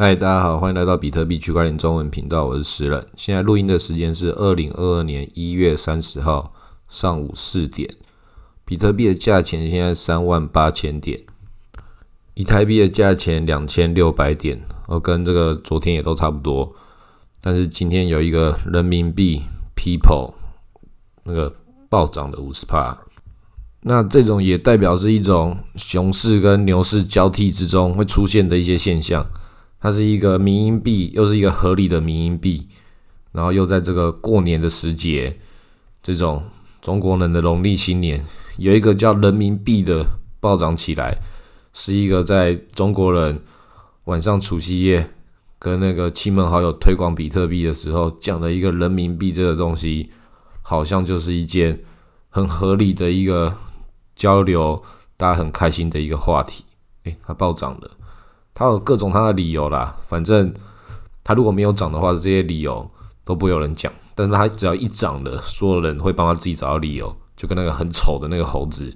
嗨，大家好，欢迎来到比特币区块链中文频道，我是石人。现在录音的时间是二零二二年一月三十号上午四点。比特币的价钱现在三万八千点，以太币的价钱两千六百点，哦，跟这个昨天也都差不多。但是今天有一个人民币 People 那个暴涨的五十帕，那这种也代表是一种熊市跟牛市交替之中会出现的一些现象。它是一个民营币，又是一个合理的民营币，然后又在这个过年的时节，这种中国人的农历新年，有一个叫人民币的暴涨起来，是一个在中国人晚上除夕夜跟那个亲朋好友推广比特币的时候讲的一个人民币这个东西，好像就是一件很合理的一个交流，大家很开心的一个话题。诶，它暴涨了。他有各种他的理由啦，反正它如果没有涨的话，这些理由都不会有人讲。但是它只要一涨了，所有人会帮他自己找到理由，就跟那个很丑的那个猴子，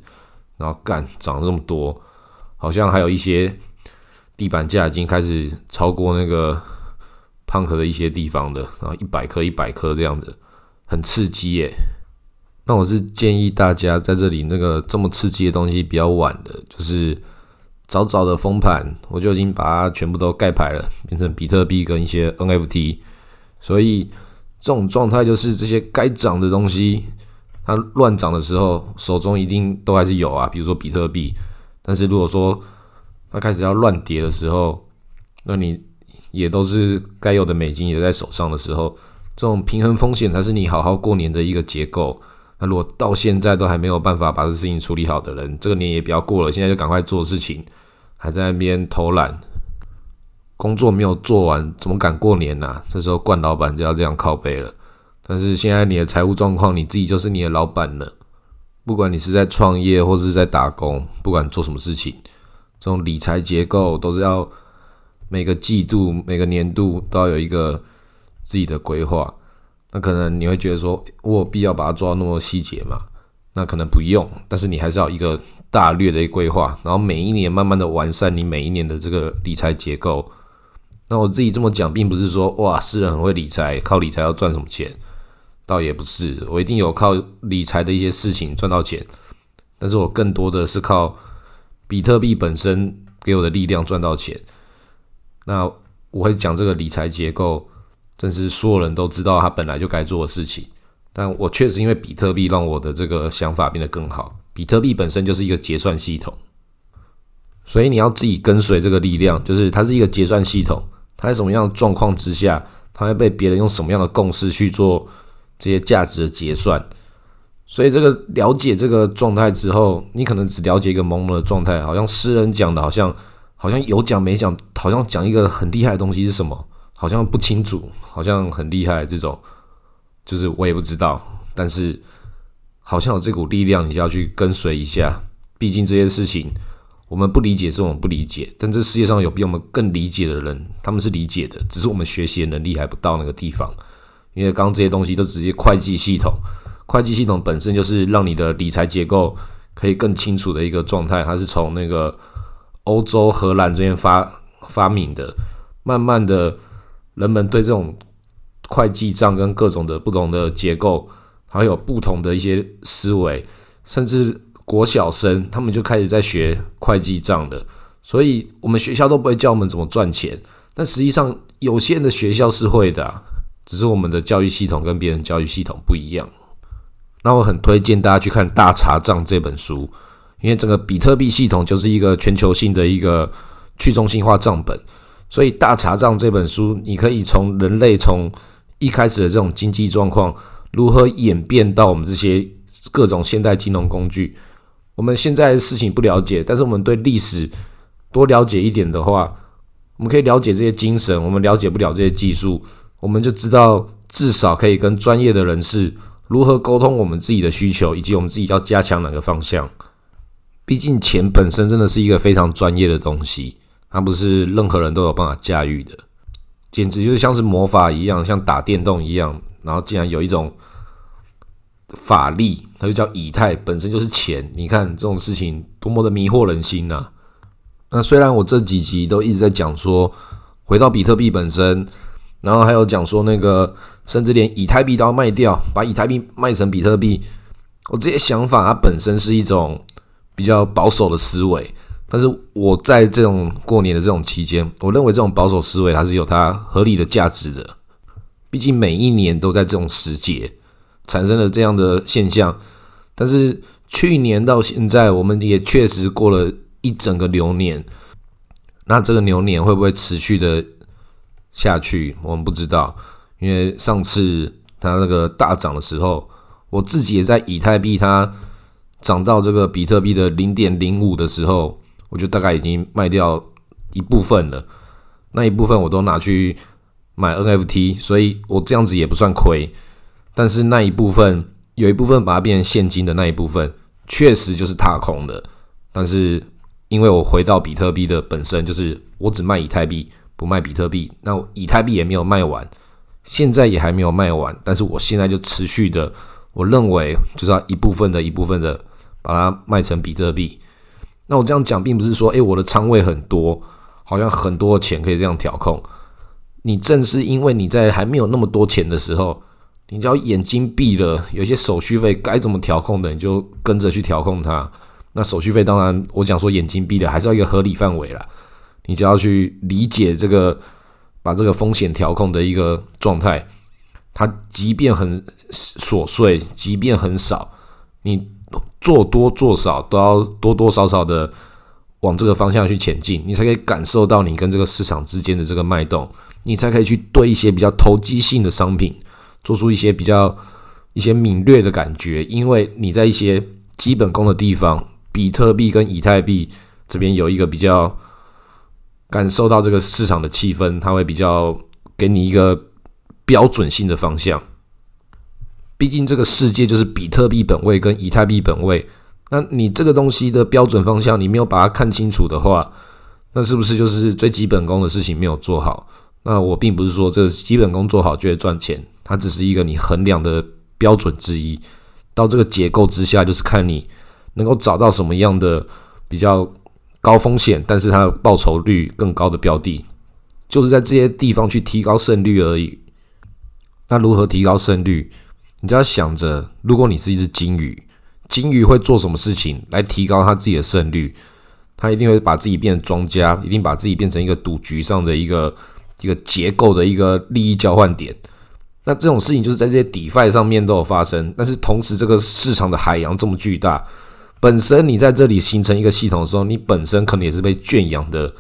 然后干涨了这么多，好像还有一些地板价已经开始超过那个胖壳的一些地方的，然后一百颗一百颗这样子，很刺激耶。那我是建议大家在这里那个这么刺激的东西比较晚的，就是。早早的封盘，我就已经把它全部都盖牌了，变成比特币跟一些 NFT。所以这种状态就是这些该涨的东西，它乱涨的时候，手中一定都还是有啊。比如说比特币，但是如果说它开始要乱跌的时候，那你也都是该有的美金也在手上的时候，这种平衡风险才是你好好过年的一个结构。那如果到现在都还没有办法把这事情处理好的人，这个年也不要过了，现在就赶快做事情。还在那边偷懒，工作没有做完，怎么敢过年呢？这时候冠老板就要这样靠背了。但是现在你的财务状况，你自己就是你的老板了。不管你是在创业或者是在打工，不管做什么事情，这种理财结构都是要每个季度、每个年度都要有一个自己的规划。那可能你会觉得说，我有必要把它做到那么细节吗？那可能不用，但是你还是要一个。大略的一规划，然后每一年慢慢的完善你每一年的这个理财结构。那我自己这么讲，并不是说哇，世人很会理财，靠理财要赚什么钱，倒也不是。我一定有靠理财的一些事情赚到钱，但是我更多的是靠比特币本身给我的力量赚到钱。那我会讲这个理财结构，正是所有人都知道他本来就该做的事情。但我确实因为比特币让我的这个想法变得更好。比特币本身就是一个结算系统，所以你要自己跟随这个力量，就是它是一个结算系统。它在什么样的状况之下，它会被别人用什么样的共识去做这些价值的结算？所以这个了解这个状态之后，你可能只了解一个朦胧的状态，好像诗人讲的，好像好像有讲没讲，好像讲一个很厉害的东西是什么，好像不清楚，好像很厉害这种，就是我也不知道，但是。好像有这股力量，你就要去跟随一下。毕竟这些事情我们不理解，是我们不理解。但这世界上有比我们更理解的人，他们是理解的，只是我们学习的能力还不到那个地方。因为刚刚这些东西都直接会计系统，会计系统本身就是让你的理财结构可以更清楚的一个状态。它是从那个欧洲荷兰这边发发明的，慢慢的，人们对这种会计账跟各种的不同的结构。还有不同的一些思维，甚至国小生他们就开始在学会计账的，所以我们学校都不会教我们怎么赚钱，但实际上有些人的学校是会的，只是我们的教育系统跟别人教育系统不一样。那我很推荐大家去看《大查账》这本书，因为整个比特币系统就是一个全球性的一个去中心化账本，所以《大查账》这本书，你可以从人类从一开始的这种经济状况。如何演变到我们这些各种现代金融工具？我们现在的事情不了解，但是我们对历史多了解一点的话，我们可以了解这些精神。我们了解不了这些技术，我们就知道至少可以跟专业的人士如何沟通我们自己的需求，以及我们自己要加强哪个方向。毕竟钱本身真的是一个非常专业的东西，它不是任何人都有办法驾驭的，简直就是像是魔法一样，像打电动一样。然后竟然有一种法力，它就叫以太，本身就是钱。你看这种事情多么的迷惑人心呐！那虽然我这几集都一直在讲说，回到比特币本身，然后还有讲说那个，甚至连以太币都要卖掉，把以太币卖成比特币。我这些想法，它本身是一种比较保守的思维。但是我在这种过年的这种期间，我认为这种保守思维还是有它合理的价值的。毕竟每一年都在这种时节产生了这样的现象。但是去年到现在，我们也确实过了一整个牛年。那这个牛年会不会持续的下去？我们不知道，因为上次它那个大涨的时候，我自己也在以太币它涨到这个比特币的零点零五的时候。我就大概已经卖掉一部分了，那一部分我都拿去买 NFT，所以我这样子也不算亏。但是那一部分有一部分把它变成现金的那一部分，确实就是踏空的。但是因为我回到比特币的本身，就是我只卖以太币，不卖比特币。那以太币也没有卖完，现在也还没有卖完。但是我现在就持续的，我认为就是要一部分的一部分的把它卖成比特币。那我这样讲，并不是说，诶，我的仓位很多，好像很多钱可以这样调控。你正是因为你在还没有那么多钱的时候，你只要眼睛闭了，有些手续费该怎么调控的，你就跟着去调控它。那手续费当然，我讲说眼睛闭了，还是要一个合理范围啦。你就要去理解这个，把这个风险调控的一个状态。它即便很琐碎，即便很少，你。做多做少都要多多少少的往这个方向去前进，你才可以感受到你跟这个市场之间的这个脉动，你才可以去对一些比较投机性的商品做出一些比较一些敏锐的感觉，因为你在一些基本功的地方，比特币跟以太币这边有一个比较感受到这个市场的气氛，它会比较给你一个标准性的方向。毕竟这个世界就是比特币本位跟以太币本位，那你这个东西的标准方向你没有把它看清楚的话，那是不是就是最基本功的事情没有做好？那我并不是说这个基本功做好就会赚钱，它只是一个你衡量的标准之一。到这个结构之下，就是看你能够找到什么样的比较高风险，但是它的报酬率更高的标的，就是在这些地方去提高胜率而已。那如何提高胜率？你就要想着，如果你是一只金鱼，金鱼会做什么事情来提高它自己的胜率？它一定会把自己变成庄家，一定把自己变成一个赌局上的一个一个结构的一个利益交换点。那这种事情就是在这些 DeFi 上面都有发生。但是同时，这个市场的海洋这么巨大，本身你在这里形成一个系统的时候，你本身可能也是被圈养的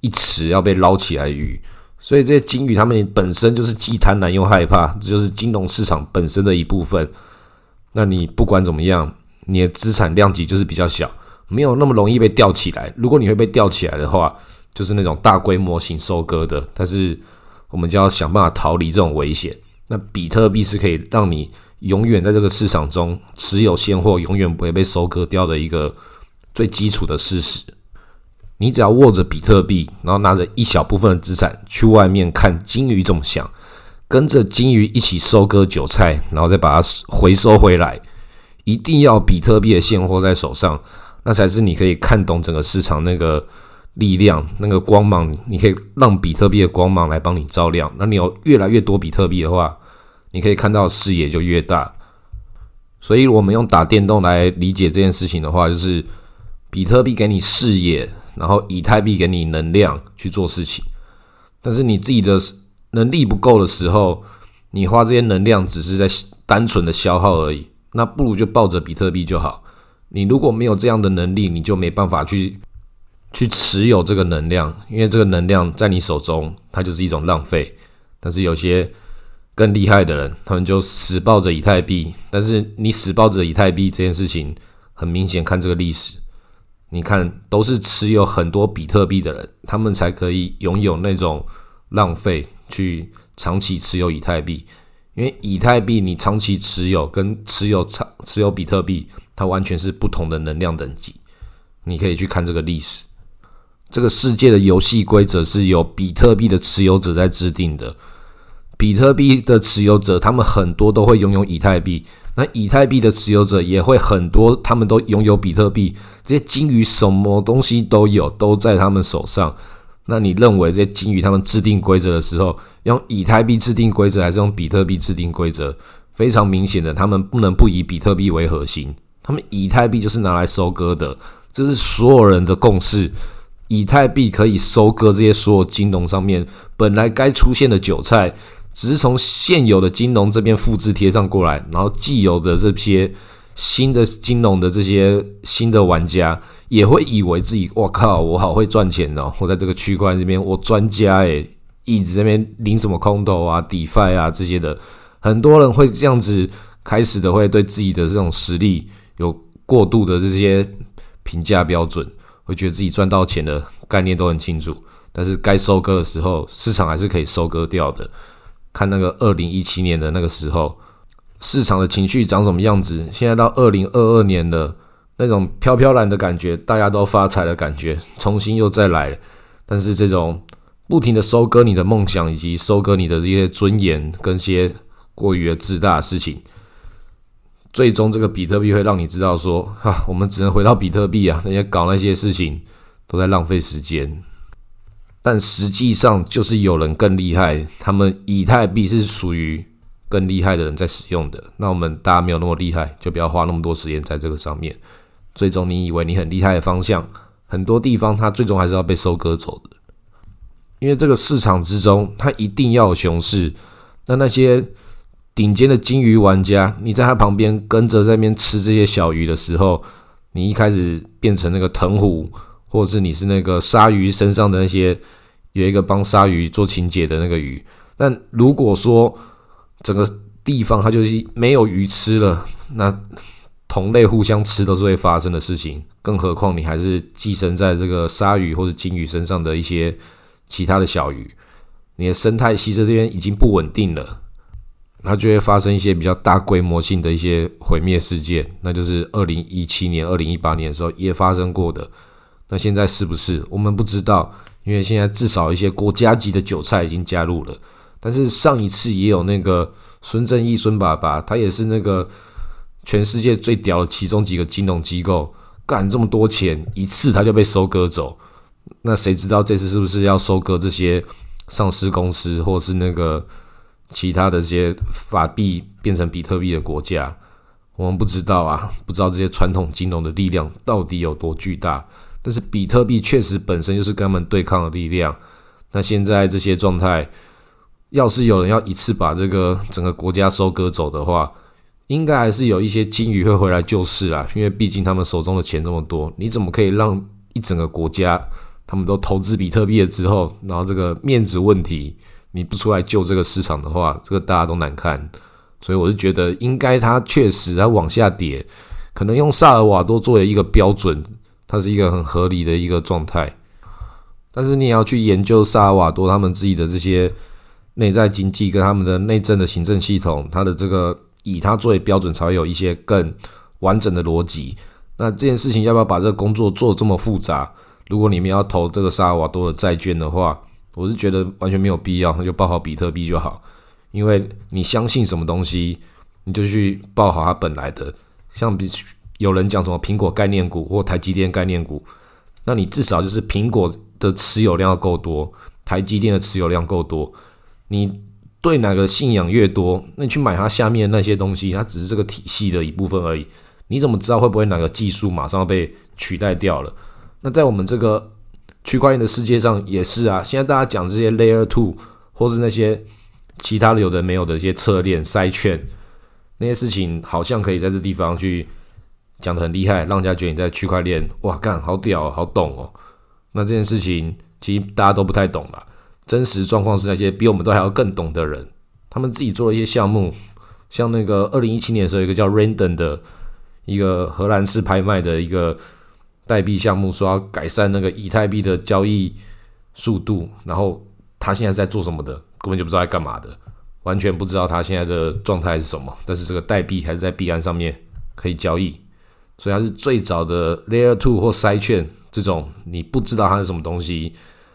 一池要被捞起来的鱼。所以这些金鱼，他们本身就是既贪婪又害怕，这就是金融市场本身的一部分。那你不管怎么样，你的资产量级就是比较小，没有那么容易被吊起来。如果你会被吊起来的话，就是那种大规模型收割的。但是我们就要想办法逃离这种危险。那比特币是可以让你永远在这个市场中持有现货，永远不会被收割掉的一个最基础的事实。你只要握着比特币，然后拿着一小部分的资产去外面看金鱼怎么想，跟着金鱼一起收割韭菜，然后再把它回收回来。一定要比特币的现货在手上，那才是你可以看懂整个市场那个力量、那个光芒。你可以让比特币的光芒来帮你照亮。那你有越来越多比特币的话，你可以看到视野就越大。所以，我们用打电动来理解这件事情的话，就是比特币给你视野。然后以太币给你能量去做事情，但是你自己的能力不够的时候，你花这些能量只是在单纯的消耗而已。那不如就抱着比特币就好。你如果没有这样的能力，你就没办法去去持有这个能量，因为这个能量在你手中，它就是一种浪费。但是有些更厉害的人，他们就死抱着以太币。但是你死抱着以太币这件事情，很明显看这个历史。你看，都是持有很多比特币的人，他们才可以拥有那种浪费去长期持有以太币。因为以太币你长期持有跟持有长持有比特币，它完全是不同的能量等级。你可以去看这个历史，这个世界的游戏规则是由比特币的持有者在制定的。比特币的持有者，他们很多都会拥有以太币。那以太币的持有者也会很多，他们都拥有比特币。这些金鱼什么东西都有，都在他们手上。那你认为这些金鱼他们制定规则的时候，用以太币制定规则，还是用比特币制定规则？非常明显的，他们不能不以比特币为核心，他们以太币就是拿来收割的，这是所有人的共识。以太币可以收割这些所有金融上面本来该出现的韭菜，只是从现有的金融这边复制贴上过来，然后既有的这些新的金融的这些新的玩家也会以为自己，我靠，我好会赚钱哦！我在这个区块这边，我专家诶，一直这边领什么空投啊、DeFi 啊这些的，很多人会这样子开始的，会对自己的这种实力有过度的这些评价标准。会觉得自己赚到钱的概念都很清楚，但是该收割的时候，市场还是可以收割掉的。看那个二零一七年的那个时候，市场的情绪长什么样子？现在到二零二二年了，那种飘飘然的感觉，大家都发财的感觉，重新又再来。但是这种不停的收割你的梦想，以及收割你的这些尊严，跟些过于的自大的事情。最终，这个比特币会让你知道说，哈，我们只能回到比特币啊，那些搞那些事情都在浪费时间。但实际上，就是有人更厉害，他们以太币是属于更厉害的人在使用的。那我们大家没有那么厉害，就不要花那么多时间在这个上面。最终，你以为你很厉害的方向，很多地方它最终还是要被收割走的。因为这个市场之中，它一定要有熊市。那那些。顶尖的金鱼玩家，你在他旁边跟着在那边吃这些小鱼的时候，你一开始变成那个藤壶，或者是你是那个鲨鱼身上的那些有一个帮鲨鱼做清洁的那个鱼。但如果说整个地方它就是没有鱼吃了，那同类互相吃都是会发生的事情。更何况你还是寄生在这个鲨鱼或者金鱼身上的一些其他的小鱼，你的生态系这边已经不稳定了。它就会发生一些比较大规模性的一些毁灭事件，那就是二零一七年、二零一八年的时候也发生过的。那现在是不是我们不知道？因为现在至少一些国家级的韭菜已经加入了。但是上一次也有那个孙正义孙爸爸，他也是那个全世界最屌的其中几个金融机构，干这么多钱一次他就被收割走。那谁知道这次是不是要收割这些上市公司，或是那个？其他的这些法币变成比特币的国家，我们不知道啊，不知道这些传统金融的力量到底有多巨大。但是比特币确实本身就是跟他们对抗的力量。那现在这些状态，要是有人要一次把这个整个国家收割走的话，应该还是有一些金鱼会回来救市啊。因为毕竟他们手中的钱这么多，你怎么可以让一整个国家他们都投资比特币了之后，然后这个面子问题？你不出来救这个市场的话，这个大家都难看。所以我是觉得，应该它确实它往下跌，可能用萨尔瓦多作为一个标准，它是一个很合理的一个状态。但是你也要去研究萨尔瓦多他们自己的这些内在经济跟他们的内政的行政系统，它的这个以它作为标准，才会有一些更完整的逻辑。那这件事情要不要把这个工作做这么复杂？如果你们要投这个萨尔瓦多的债券的话，我是觉得完全没有必要，那就报好比特币就好。因为你相信什么东西，你就去报好它本来的。像比有人讲什么苹果概念股或台积电概念股，那你至少就是苹果的持有量要够多，台积电的持有量够多。你对哪个信仰越多，那你去买它下面那些东西，它只是这个体系的一部分而已。你怎么知道会不会哪个技术马上要被取代掉了？那在我们这个。区块链的世界上也是啊，现在大家讲这些 Layer Two 或是那些其他的有的没有的一些侧链、筛券那些事情，好像可以在这地方去讲的很厉害，让人家觉得你在区块链哇干好屌、好懂哦。那这件事情其实大家都不太懂了。真实状况是那些比我们都还要更懂的人，他们自己做了一些项目，像那个二零一七年的时候，一个叫 Random 的一个荷兰式拍卖的一个。代币项目说要改善那个以太币的交易速度，然后他现在在做什么的，根本就不知道在干嘛的，完全不知道他现在的状态是什么。但是这个代币还是在币安上面可以交易，所以它是最早的 Layer Two 或筛券这种，你不知道它是什么东西，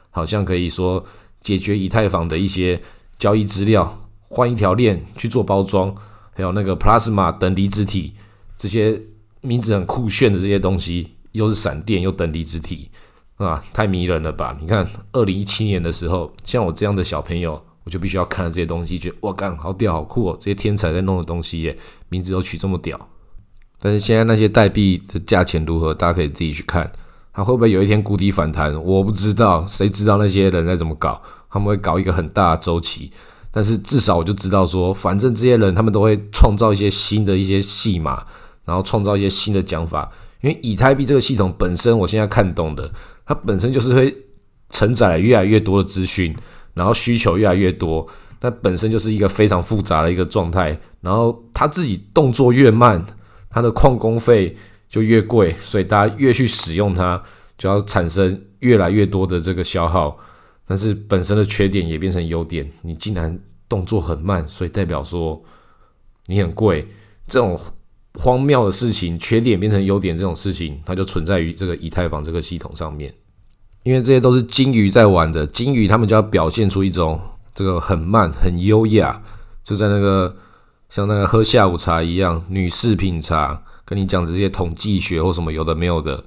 好像可以说解决以太坊的一些交易资料，换一条链去做包装，还有那个 Plasma 等离子体这些名字很酷炫的这些东西。又是闪电，又等离子体，啊，太迷人了吧！你看，二零一七年的时候，像我这样的小朋友，我就必须要看这些东西，觉得哇，干好屌，好酷哦！这些天才在弄的东西耶，名字都取这么屌。但是现在那些代币的价钱如何，大家可以自己去看，它会不会有一天谷底反弹？我不知道，谁知道那些人在怎么搞？他们会搞一个很大的周期，但是至少我就知道说，反正这些人他们都会创造一些新的一些戏码，然后创造一些新的讲法。因为以太币这个系统本身，我现在看懂的。它本身就是会承载越来越多的资讯，然后需求越来越多，它本身就是一个非常复杂的一个状态。然后它自己动作越慢，它的矿工费就越贵，所以大家越去使用它，就要产生越来越多的这个消耗。但是本身的缺点也变成优点，你竟然动作很慢，所以代表说你很贵。这种荒谬的事情，缺点变成优点这种事情，它就存在于这个以太坊这个系统上面。因为这些都是金鱼在玩的，金鱼他们就要表现出一种这个很慢、很优雅，就在那个像那个喝下午茶一样，女士品茶，跟你讲这些统计学或什么有的没有的，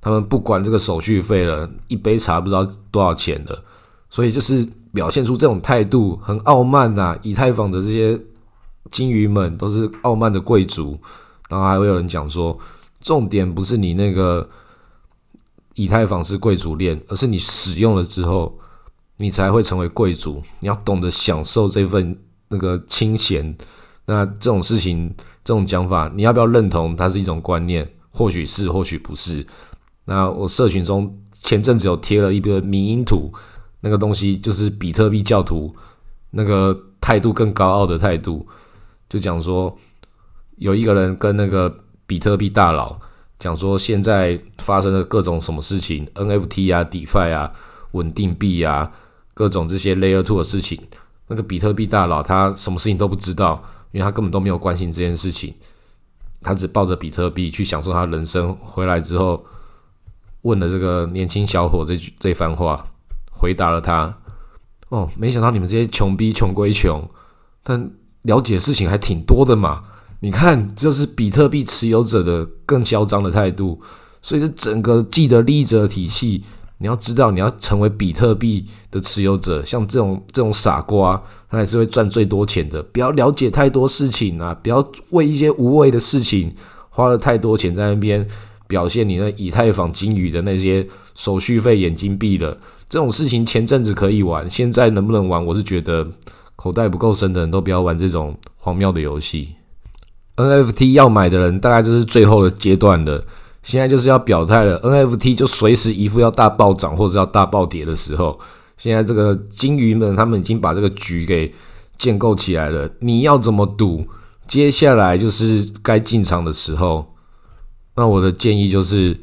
他们不管这个手续费了，一杯茶不知道多少钱的，所以就是表现出这种态度，很傲慢呐。以太坊的这些金鱼们都是傲慢的贵族，然后还会有人讲说，重点不是你那个。以太坊是贵族链，而是你使用了之后，你才会成为贵族。你要懂得享受这份那个清闲。那这种事情，这种讲法，你要不要认同？它是一种观念，或许是，或许不是。那我社群中前阵子有贴了一个迷因图，那个东西就是比特币教徒那个态度更高傲的态度，就讲说有一个人跟那个比特币大佬。讲说现在发生的各种什么事情，NFT 啊、DeFi 啊、稳定币啊，各种这些 Layer Two 的事情，那个比特币大佬他什么事情都不知道，因为他根本都没有关心这件事情，他只抱着比特币去享受他人生。回来之后，问了这个年轻小伙这句这番话，回答了他：哦，没想到你们这些穷逼穷归穷，但了解事情还挺多的嘛。你看，就是比特币持有者的更嚣张的态度，所以这整个既得利益者体系，你要知道，你要成为比特币的持有者，像这种这种傻瓜，他还是会赚最多钱的。不要了解太多事情啊，不要为一些无谓的事情花了太多钱在那边表现你那以太坊金鱼的那些手续费眼睛闭了。这种事情前阵子可以玩，现在能不能玩？我是觉得口袋不够深的人都不要玩这种荒谬的游戏。NFT 要买的人，大概就是最后的阶段了。现在就是要表态了，NFT 就随时一副要大暴涨或者要大暴跌的时候。现在这个金鱼们，他们已经把这个局给建构起来了。你要怎么赌？接下来就是该进场的时候。那我的建议就是，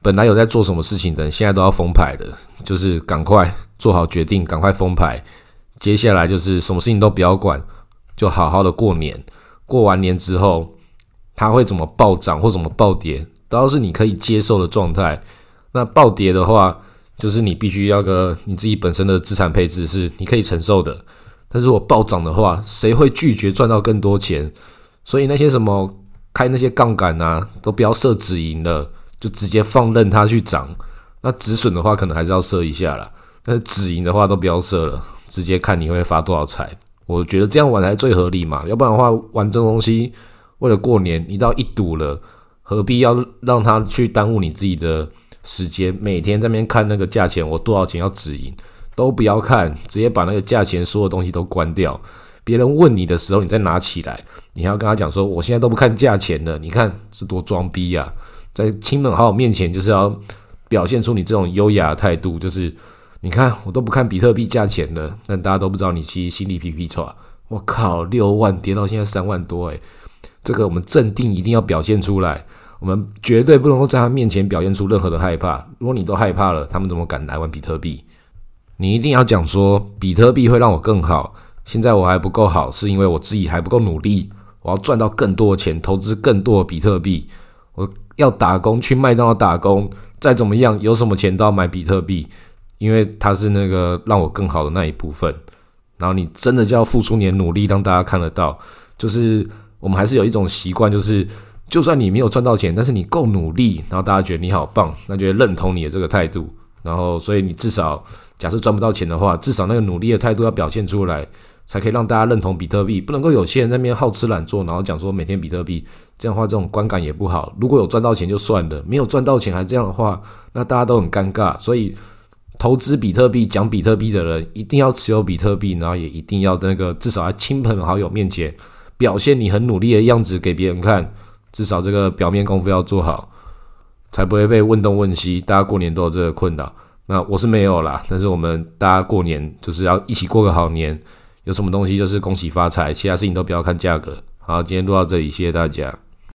本来有在做什么事情的，现在都要封牌的，就是赶快做好决定，赶快封牌。接下来就是什么事情都不要管，就好好的过年。过完年之后，它会怎么暴涨或怎么暴跌，都要是你可以接受的状态。那暴跌的话，就是你必须要个你自己本身的资产配置是你可以承受的。但如果暴涨的话，谁会拒绝赚到更多钱？所以那些什么开那些杠杆啊，都不要设止盈了，就直接放任它去涨。那止损的话，可能还是要设一下啦。但是止盈的话，都不要设了，直接看你会发多少财。我觉得这样玩才最合理嘛，要不然的话玩这种东西为了过年，你到一赌了，何必要让他去耽误你自己的时间？每天在那边看那个价钱，我多少钱要止盈，都不要看，直接把那个价钱所有东西都关掉。别人问你的时候，你再拿起来，你还要跟他讲说，我现在都不看价钱了，你看是多装逼呀！在亲朋好友面前，就是要表现出你这种优雅的态度，就是。你看，我都不看比特币价钱了，但大家都不知道你其实心里皮皮错。我靠，六万跌到现在三万多，诶，这个我们镇定一定要表现出来，我们绝对不能够在他面前表现出任何的害怕。如果你都害怕了，他们怎么敢来玩比特币？你一定要讲说，比特币会让我更好。现在我还不够好，是因为我自己还不够努力。我要赚到更多的钱，投资更多的比特币。我要打工去麦当劳打工，再怎么样，有什么钱都要买比特币。因为它是那个让我更好的那一部分，然后你真的就要付出你的努力，让大家看得到。就是我们还是有一种习惯，就是就算你没有赚到钱，但是你够努力，然后大家觉得你好棒，那就会认同你的这个态度。然后，所以你至少假设赚不到钱的话，至少那个努力的态度要表现出来，才可以让大家认同比特币。不能够有些人在那边好吃懒做，然后讲说每天比特币，这样的话这种观感也不好。如果有赚到钱就算了，没有赚到钱还这样的话，那大家都很尴尬。所以投资比特币、讲比特币的人一定要持有比特币，然后也一定要那个至少在亲朋好友面前表现你很努力的样子给别人看，至少这个表面功夫要做好。才不会被问东问西，大家过年都有这个困扰。那我是没有啦，但是我们大家过年就是要一起过个好年。有什么东西就是恭喜发财，其他事情都不要看价格。好，今天录到这里，谢谢大家。